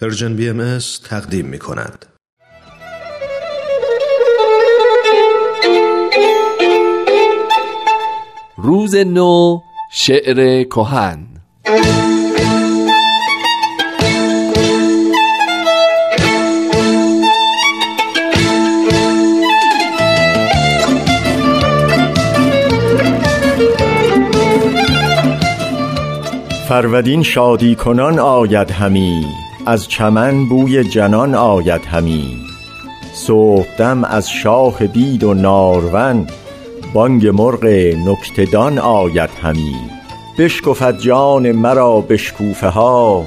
پرژن بی ام تقدیم می کند. روز نو شعر کهن فرودین شادی کنان آید همی از چمن بوی جنان آید همی. صبحدم از شاخ بید و نارون بانگ مرغ نکته دان آید همی. بشکفد جان مرا بشکوفه ها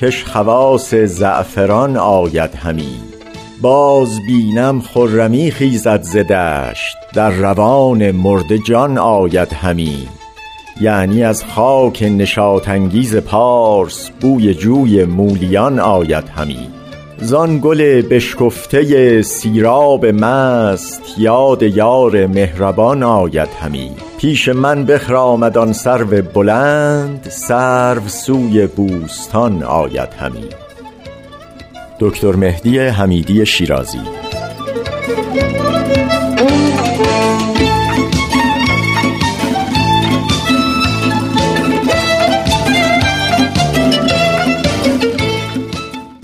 کش خواص زعفران آید همی. باز بینم خرمی خیزد ز دشت در روان مرده جان آید همی. یعنی از خاک نشاط انگیز پارس بوی جوی مولیان آید همی. زان گل بشکفته سیراب مست یاد یار مهربان آید همی. پیش من بخرامد آن سرو بلند سرو سوی بوستان آید همی. دکتر مهدی حمیدی شیرازی